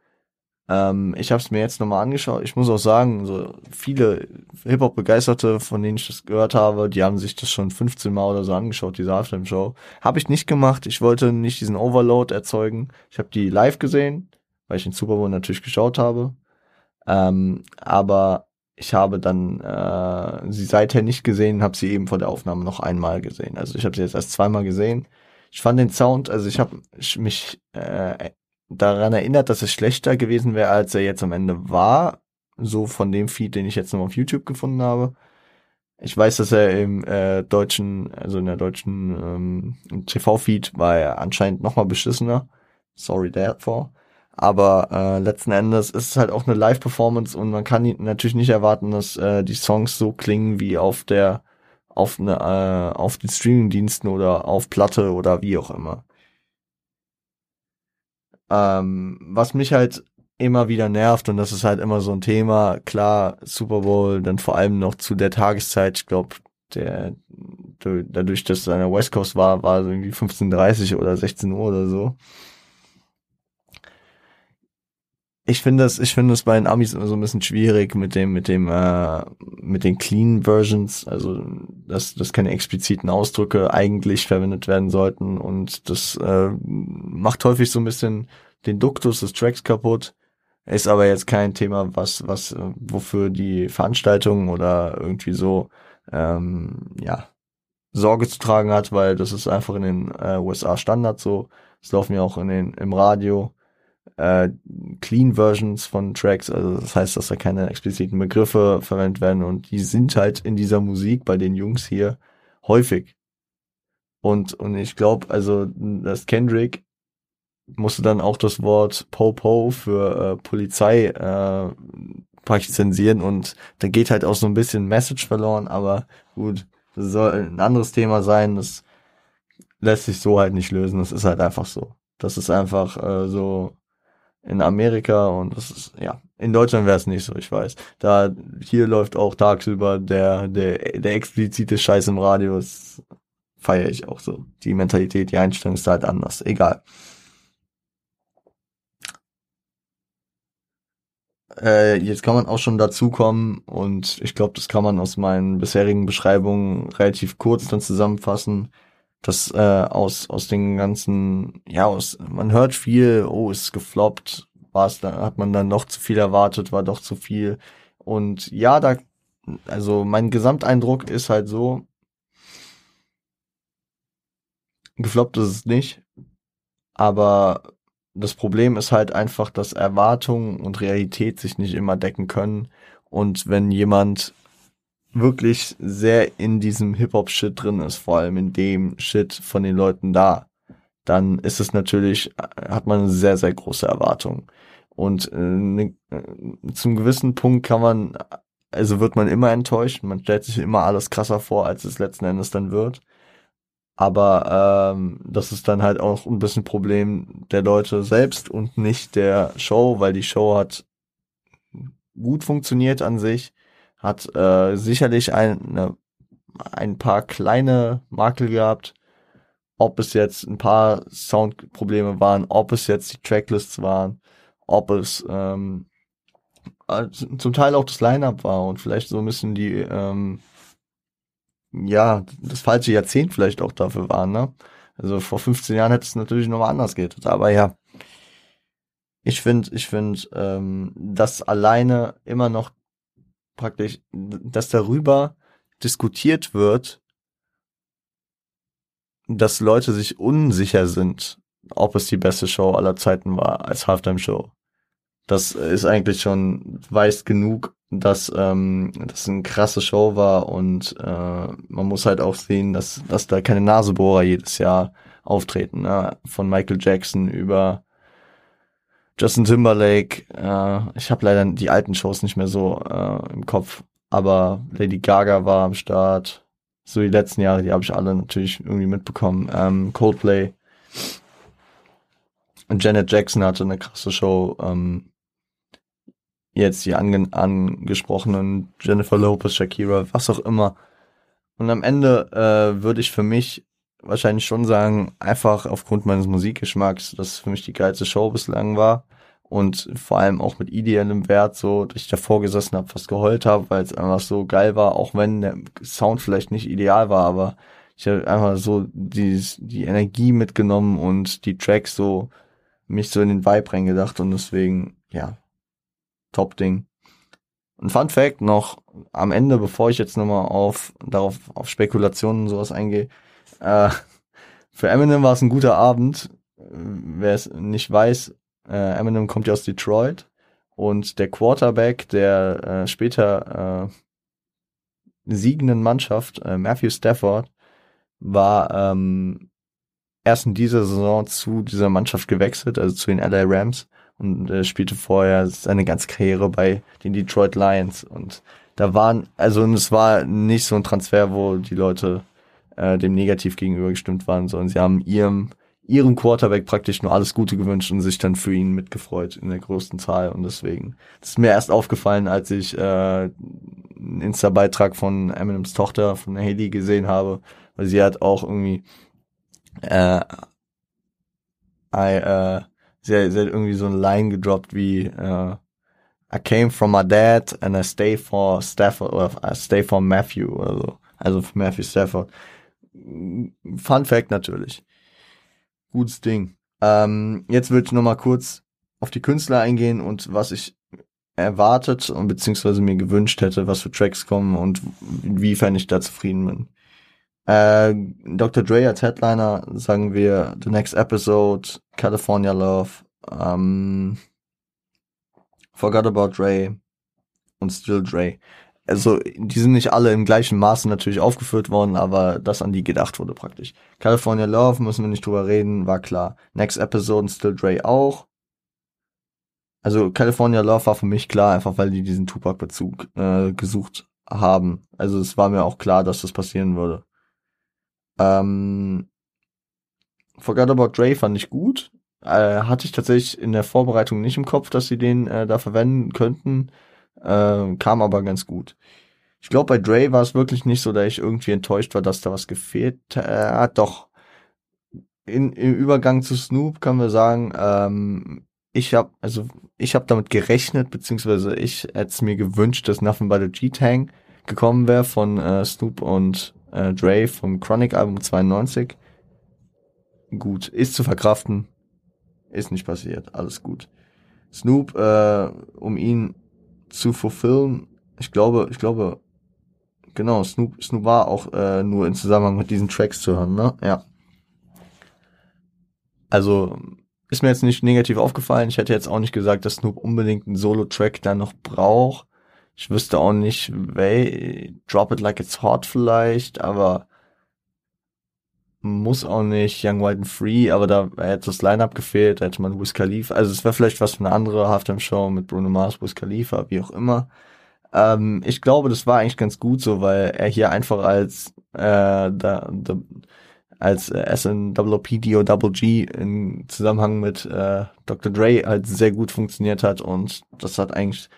Speaker 1: Ähm, ich habe es mir jetzt nochmal angeschaut. Ich muss auch sagen, so viele Hip-Hop-Begeisterte, von denen ich das gehört habe, die haben sich das schon 15 Mal oder so angeschaut, diese Halftime-Show. Habe ich nicht gemacht. Ich wollte nicht diesen Overload erzeugen. Ich habe die live gesehen, weil ich den Super Bowl natürlich geschaut habe. Ähm, aber ich habe dann äh, sie seither nicht gesehen, habe sie eben vor der Aufnahme noch einmal gesehen. Also ich habe sie jetzt erst zweimal gesehen. Ich fand den Sound, also ich habe mich äh, daran erinnert, dass es schlechter gewesen wäre, als er jetzt am Ende war. So von dem Feed, den ich jetzt noch auf YouTube gefunden habe. Ich weiß, dass er im äh, deutschen, also in der deutschen ähm, TV-Feed war er anscheinend noch mal beschissener. Sorry therefore. Aber äh, letzten Endes ist es halt auch eine Live-Performance und man kann natürlich nicht erwarten, dass äh, die Songs so klingen wie auf der, auf eine, äh, auf den Streaming-Diensten oder auf Platte oder wie auch immer. Ähm, was mich halt immer wieder nervt und das ist halt immer so ein Thema, klar, Super Bowl, dann vor allem noch zu der Tageszeit, ich glaube, der dadurch, dass es an der West Coast war, war es irgendwie 15.30 oder 16 Uhr oder so. Ich finde das, ich finde es bei den Amis immer so ein bisschen schwierig mit dem, mit dem, äh, mit den Clean Versions, also dass, dass keine expliziten Ausdrücke eigentlich verwendet werden sollten und das äh, macht häufig so ein bisschen den Duktus des Tracks kaputt. Ist aber jetzt kein Thema, was, was, wofür die Veranstaltung oder irgendwie so, ähm, ja, Sorge zu tragen hat, weil das ist einfach in den äh, USA Standard so. Es laufen ja auch in den, im Radio äh, Clean Versions von Tracks, also das heißt, dass da keine expliziten Begriffe verwendet werden. Und die sind halt in dieser Musik bei den Jungs hier häufig. Und, und ich glaube, also, dass Kendrick musste dann auch das Wort Po-Po für äh, Polizei äh, praktisch zensieren und da geht halt auch so ein bisschen Message verloren, aber gut, das soll ein anderes Thema sein, das lässt sich so halt nicht lösen, das ist halt einfach so. Das ist einfach äh, so in Amerika und das ist, ja, in Deutschland wäre es nicht so, ich weiß. Da, hier läuft auch tagsüber der, der, der explizite Scheiß im Radio, das feiere ich auch so. Die Mentalität, die Einstellung ist halt anders, egal. Äh, jetzt kann man auch schon dazukommen und ich glaube, das kann man aus meinen bisherigen Beschreibungen relativ kurz dann zusammenfassen dass äh, aus aus den ganzen ja aus man hört viel oh ist gefloppt war dann hat man dann noch zu viel erwartet war doch zu viel und ja da also mein Gesamteindruck ist halt so gefloppt ist es nicht aber das Problem ist halt einfach, dass Erwartung und Realität sich nicht immer decken können. Und wenn jemand wirklich sehr in diesem Hip-Hop-Shit drin ist, vor allem in dem Shit von den Leuten da, dann ist es natürlich, hat man eine sehr, sehr große Erwartung. Und äh, ne, äh, zum gewissen Punkt kann man, also wird man immer enttäuscht, man stellt sich immer alles krasser vor, als es letzten Endes dann wird. Aber ähm, das ist dann halt auch ein bisschen Problem der Leute selbst und nicht der Show, weil die Show hat gut funktioniert an sich hat äh, sicherlich eine, ein paar kleine Makel gehabt. Ob es jetzt ein paar Soundprobleme waren, ob es jetzt die Tracklists waren, ob es ähm, äh, zum Teil auch das Line-Up war und vielleicht so ein bisschen die, ähm, ja, das falsche Jahrzehnt vielleicht auch dafür war, ne? Also vor 15 Jahren hätte es natürlich nochmal anders geht. Aber ja, ich finde, ich finde, ähm, dass alleine immer noch praktisch, dass darüber diskutiert wird, dass Leute sich unsicher sind, ob es die beste Show aller Zeiten war als Halftime Show. Das ist eigentlich schon weiß genug, dass ähm, das eine krasse Show war und äh, man muss halt auch sehen, dass dass da keine Nasebohrer jedes Jahr auftreten, ne? von Michael Jackson über Justin Timberlake, äh, ich habe leider die alten Shows nicht mehr so äh, im Kopf, aber Lady Gaga war am Start. So die letzten Jahre, die habe ich alle natürlich irgendwie mitbekommen. Ähm, Coldplay. Und Janet Jackson hatte eine krasse Show. Ähm, jetzt die ange angesprochenen Jennifer Lopez, Shakira, was auch immer. Und am Ende äh, würde ich für mich wahrscheinlich schon sagen, einfach aufgrund meines Musikgeschmacks, dass für mich die geilste Show bislang war. Und vor allem auch mit ideellem Wert, so, dass ich davor gesessen habe, fast geheult habe, weil es einfach so geil war, auch wenn der Sound vielleicht nicht ideal war, aber ich habe einfach so die, die Energie mitgenommen und die Tracks so mich so in den Vibe reingedacht und deswegen, ja, Top-Ding. Ein Fun Fact noch am Ende, bevor ich jetzt nochmal auf, darauf, auf Spekulationen und sowas eingehe, äh, für Eminem war es ein guter Abend. Wer es nicht weiß, äh, Eminem kommt ja aus Detroit und der Quarterback der äh, später äh, siegenden Mannschaft, äh, Matthew Stafford, war ähm, erst in dieser Saison zu dieser Mannschaft gewechselt, also zu den LA Rams und äh, spielte vorher seine ganze Karriere bei den Detroit Lions und da waren, also es war nicht so ein Transfer, wo die Leute äh, dem negativ gegenüber gestimmt waren, sondern sie haben ihrem ihrem Quarterback praktisch nur alles Gute gewünscht und sich dann für ihn mitgefreut in der größten Zahl und deswegen das ist mir erst aufgefallen, als ich äh, einen Insta-Beitrag von Eminems Tochter von Haley gesehen habe, weil sie hat auch irgendwie äh, I, äh, sie, sie hat irgendwie so eine Line gedroppt wie äh, I came from my dad and I stay for Stafford oder I stay for Matthew oder so. Also für Matthew Stafford. Fun Fact natürlich. Gutes Ding. Ähm, jetzt würde ich nochmal kurz auf die Künstler eingehen und was ich erwartet und beziehungsweise mir gewünscht hätte, was für Tracks kommen und inwiefern ich da zufrieden bin. Äh, Dr. Dre als Headliner sagen wir The Next Episode, California Love, ähm, Forgot About Dre und Still Dre also die sind nicht alle im gleichen Maße natürlich aufgeführt worden, aber das an die gedacht wurde praktisch. California Love, müssen wir nicht drüber reden, war klar. Next Episode Still Dre auch. Also California Love war für mich klar, einfach weil die diesen Tupac-Bezug äh, gesucht haben. Also es war mir auch klar, dass das passieren würde. Ähm, Forgot About Dre fand ich gut. Äh, hatte ich tatsächlich in der Vorbereitung nicht im Kopf, dass sie den äh, da verwenden könnten. Äh, kam aber ganz gut. Ich glaube, bei Dre war es wirklich nicht so, dass ich irgendwie enttäuscht war, dass da was gefehlt äh, hat. Doch in, im Übergang zu Snoop kann man sagen, ähm, ich habe also ich habe damit gerechnet, beziehungsweise ich hätte es mir gewünscht, dass Nothing But a G-Tang gekommen wäre von äh, Snoop und äh, Dre vom Chronic Album 92. Gut, ist zu verkraften, ist nicht passiert, alles gut. Snoop, äh, um ihn zu fulfillen, ich glaube, ich glaube, genau, Snoop, Snoop war auch äh, nur in Zusammenhang mit diesen Tracks zu hören, ne? Ja. Also ist mir jetzt nicht negativ aufgefallen. Ich hätte jetzt auch nicht gesagt, dass Snoop unbedingt einen Solo-Track da noch braucht. Ich wüsste auch nicht, wel Drop It Like It's Hot vielleicht, aber muss auch nicht Young White and Free, aber da hätte das Line-Up gefehlt, da hätte man Wiz Khalifa, also es wäre vielleicht was für eine andere Halftime-Show mit Bruno Mars, Wiz Khalifa, wie auch immer. Ähm, ich glaube, das war eigentlich ganz gut so, weil er hier einfach als äh, da, da, als äh, SNWP Double G in Zusammenhang mit äh, Dr. Dre halt sehr gut funktioniert hat und das hat eigentlich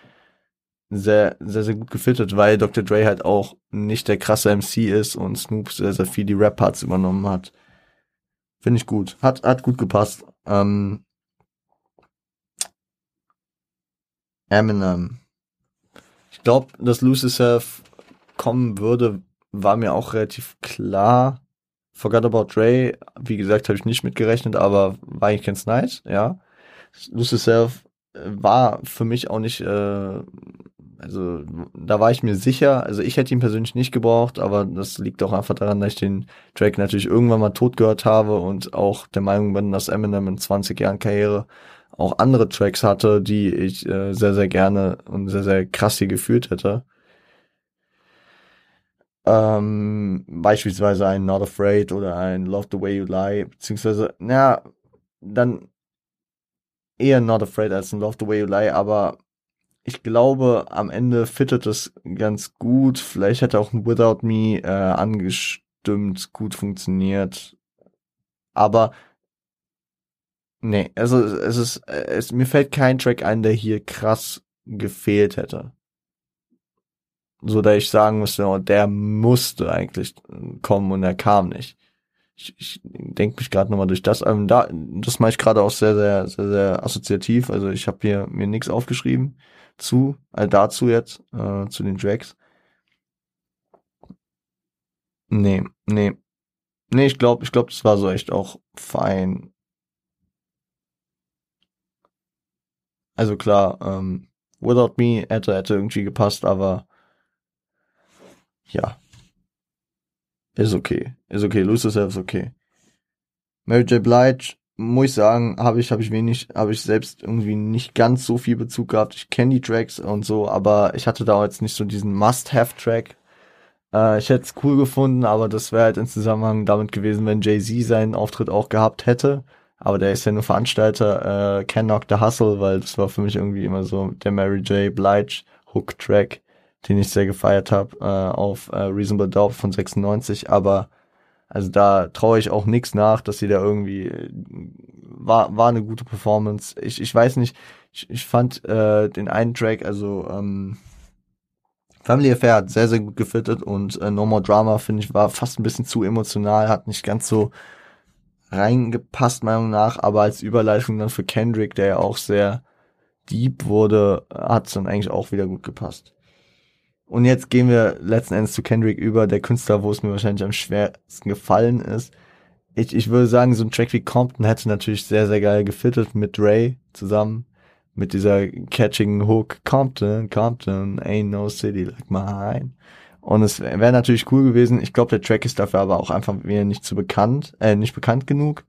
Speaker 1: sehr, sehr, sehr gut gefittet, weil Dr. Dre halt auch nicht der krasse MC ist und Snoop sehr, sehr viel die Rap-Parts übernommen hat. Finde ich gut. Hat, hat gut gepasst. Ähm, Eminem. Ich glaube, dass Lose Yourself kommen würde, war mir auch relativ klar. Forgot About Dre, wie gesagt, habe ich nicht mitgerechnet, aber war eigentlich ganz nice, ja. Lose Yourself war für mich auch nicht äh, also da war ich mir sicher, also ich hätte ihn persönlich nicht gebraucht, aber das liegt auch einfach daran, dass ich den Track natürlich irgendwann mal tot gehört habe und auch der Meinung bin, dass Eminem in 20 Jahren Karriere auch andere Tracks hatte, die ich äh, sehr, sehr gerne und sehr, sehr krass hier gefühlt hätte. Ähm, beispielsweise ein Not Afraid oder ein Love the Way You Lie, beziehungsweise, naja, dann eher Not Afraid als ein Love the Way You Lie, aber ich glaube, am Ende fittet es ganz gut. Vielleicht hätte auch ein Without Me äh, angestimmt, gut funktioniert. Aber nee, also es ist, es, mir fällt kein Track ein, der hier krass gefehlt hätte. So da ich sagen müsste, oh, der musste eigentlich kommen und er kam nicht. Ich, ich denke mich gerade nochmal durch das Album. Da, das mache ich gerade auch sehr, sehr, sehr, sehr assoziativ. Also ich habe hier mir nichts aufgeschrieben zu, äh, dazu jetzt, äh, zu den Drags. Nee, nee. Nee, ich glaube, ich glaube, das war so echt auch fein. Also klar, ähm, Without Me hätte, hätte irgendwie gepasst, aber ja. Ist okay. Ist okay. Lose Yourself ist okay. Mary J. Blige muss ich sagen, habe ich, habe ich wenig, habe ich selbst irgendwie nicht ganz so viel Bezug gehabt. Ich kenne die Tracks und so, aber ich hatte da jetzt nicht so diesen Must-Have-Track. Äh, ich hätte es cool gefunden, aber das wäre halt in Zusammenhang damit gewesen, wenn Jay-Z seinen Auftritt auch gehabt hätte. Aber der ist ja nur Veranstalter, äh, Can Knock the Hustle, weil das war für mich irgendwie immer so der Mary J. Blige Hook-Track, den ich sehr gefeiert habe, äh, auf äh, Reasonable Doubt von 96, aber also da traue ich auch nichts nach, dass sie da irgendwie war war eine gute Performance. Ich ich weiß nicht, ich, ich fand äh, den einen Track, also ähm, Family Affair hat sehr sehr gut gefittet und äh, No More Drama finde ich war fast ein bisschen zu emotional, hat nicht ganz so reingepasst Meinung nach, aber als Überleitung dann für Kendrick, der ja auch sehr deep wurde, hat es dann eigentlich auch wieder gut gepasst. Und jetzt gehen wir letzten Endes zu Kendrick über, der Künstler, wo es mir wahrscheinlich am schwersten gefallen ist. Ich, ich würde sagen, so ein Track wie Compton hätte natürlich sehr, sehr geil gefittet mit Ray zusammen. Mit dieser catching Hook Compton, Compton, ain't no city like mine. Und es wäre natürlich cool gewesen. Ich glaube, der Track ist dafür aber auch einfach wieder nicht zu bekannt, äh, nicht bekannt genug.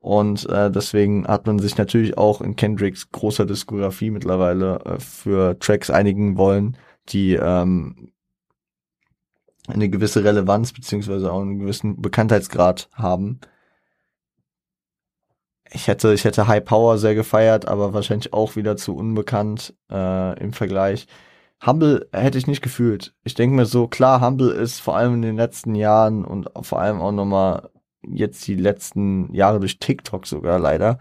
Speaker 1: Und äh, deswegen hat man sich natürlich auch in Kendricks großer Diskografie mittlerweile äh, für Tracks einigen wollen, die ähm, eine gewisse Relevanz beziehungsweise auch einen gewissen Bekanntheitsgrad haben. Ich hätte, ich hätte High Power sehr gefeiert, aber wahrscheinlich auch wieder zu unbekannt äh, im Vergleich. Humble hätte ich nicht gefühlt. Ich denke mir so, klar, Humble ist vor allem in den letzten Jahren und vor allem auch nochmal jetzt die letzten Jahre durch TikTok sogar leider.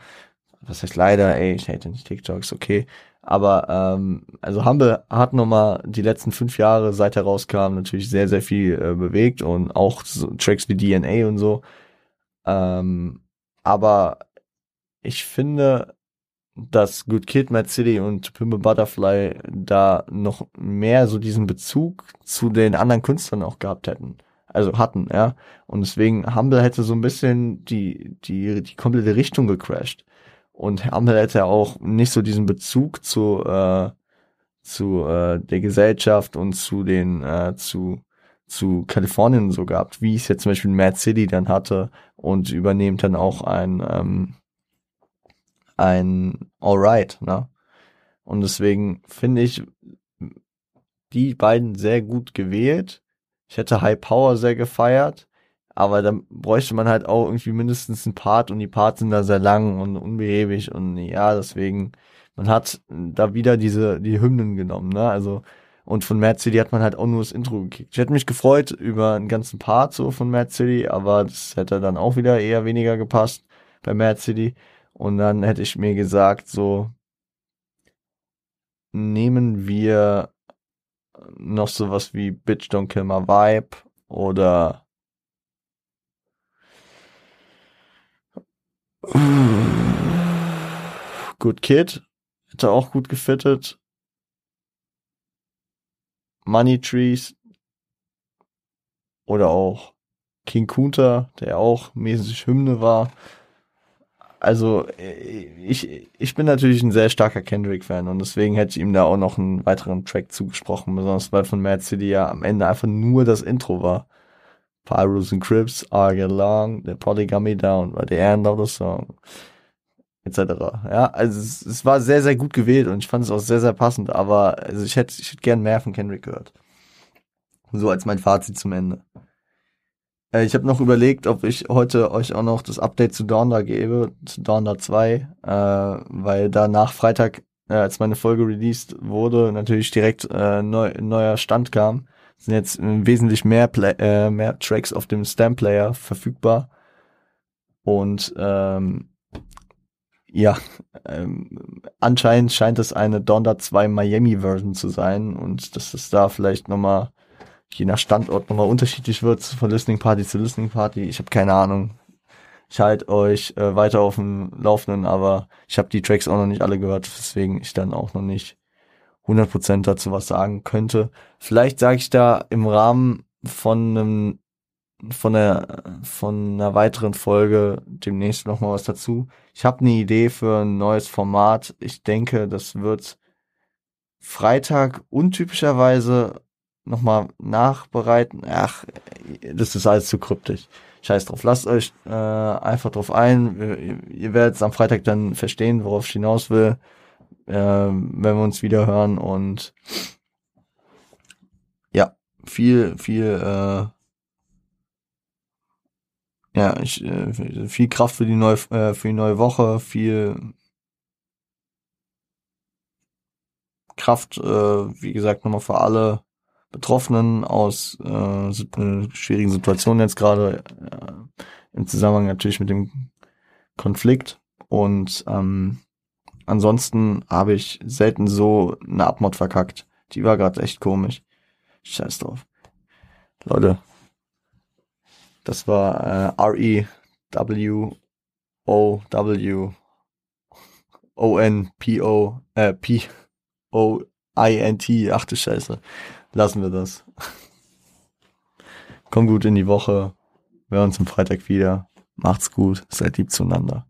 Speaker 1: Was heißt leider, ey, ich hate nicht TikTok, ist okay. Aber ähm, also Humble hat nochmal die letzten fünf Jahre, seit er rauskam, natürlich sehr, sehr viel äh, bewegt und auch so Tracks wie DNA und so. Ähm, aber ich finde, dass Good Kid, Mad City und Pimple Butterfly da noch mehr so diesen Bezug zu den anderen Künstlern auch gehabt hätten. Also hatten, ja. Und deswegen Humble hätte so ein bisschen die, die, die komplette Richtung gecrashed. Und Humble hätte auch nicht so diesen Bezug zu, äh, zu äh, der Gesellschaft und zu den, äh, zu, zu Kalifornien so gehabt, wie es jetzt zum Beispiel Mad City dann hatte und übernehmt dann auch ein, ähm, ein Alright, ne? Und deswegen finde ich die beiden sehr gut gewählt. Ich hätte High Power sehr gefeiert, aber dann bräuchte man halt auch irgendwie mindestens einen Part und die Parts sind da sehr lang und unbehäbig und ja, deswegen, man hat da wieder diese, die Hymnen genommen, ne? Also, und von Mad City hat man halt auch nur das Intro gekickt. Ich hätte mich gefreut über einen ganzen Part so von Mad City, aber das hätte dann auch wieder eher weniger gepasst bei Mad City. Und dann hätte ich mir gesagt, so nehmen wir noch sowas wie Bitch Don't Kill My Vibe oder Good Kid hätte auch gut gefittet. Money Trees oder auch King Kunta, der auch mäßig Hymne war also äh, ich, ich bin natürlich ein sehr starker Kendrick-Fan und deswegen hätte ich ihm da auch noch einen weiteren Track zugesprochen, besonders weil von Mad City ja am Ende einfach nur das Intro war. Pyros and Crips, I Get Along, The Polygamy Down, by the end of the song, etc. Ja, also es, es, war sehr, sehr gut gewählt und ich fand es auch sehr, sehr passend, aber also ich hätte, ich hätte gern mehr von Kendrick gehört. So als mein Fazit zum Ende. Äh, ich habe noch überlegt, ob ich heute euch auch noch das Update zu Donda gebe, zu Donda 2, äh, weil da nach Freitag, äh, als meine Folge released wurde, natürlich direkt äh, neu, neuer Stand kam. Sind jetzt wesentlich mehr, Play äh, mehr Tracks auf dem Stamp Player verfügbar. Und ähm, ja, ähm, anscheinend scheint es eine Donda 2 Miami Version zu sein und dass es da vielleicht nochmal je nach Standort nochmal unterschiedlich wird, von Listening Party zu Listening Party. Ich habe keine Ahnung. Ich halte euch äh, weiter auf dem Laufenden, aber ich habe die Tracks auch noch nicht alle gehört, weswegen ich dann auch noch nicht 100% dazu was sagen könnte. Vielleicht sage ich da im Rahmen von einem von einer von einer weiteren Folge demnächst noch mal was dazu. Ich habe eine Idee für ein neues Format. Ich denke, das wird Freitag untypischerweise nochmal nachbereiten. Ach, das ist alles zu kryptisch. Scheiß drauf. Lasst euch äh, einfach drauf ein. Ihr, ihr werdet am Freitag dann verstehen, worauf ich hinaus will, äh, wenn wir uns wieder hören. Und ja, viel, viel, äh, ja, ich, äh, viel Kraft für die neue, äh, für die neue Woche, viel Kraft, äh, wie gesagt, nochmal für alle Betroffenen aus äh, äh, schwierigen Situationen jetzt gerade äh, im Zusammenhang natürlich mit dem Konflikt. Und ähm, ansonsten habe ich selten so eine Abmod verkackt. Die war gerade echt komisch. Scheiß drauf. Leute, das war äh, R-E-W-O-W O-N-P-O äh, P-O-I-N-T. Ach du Scheiße lassen wir das. Kommt gut in die Woche. Wir hören uns am Freitag wieder. Macht's gut. Seid lieb zueinander.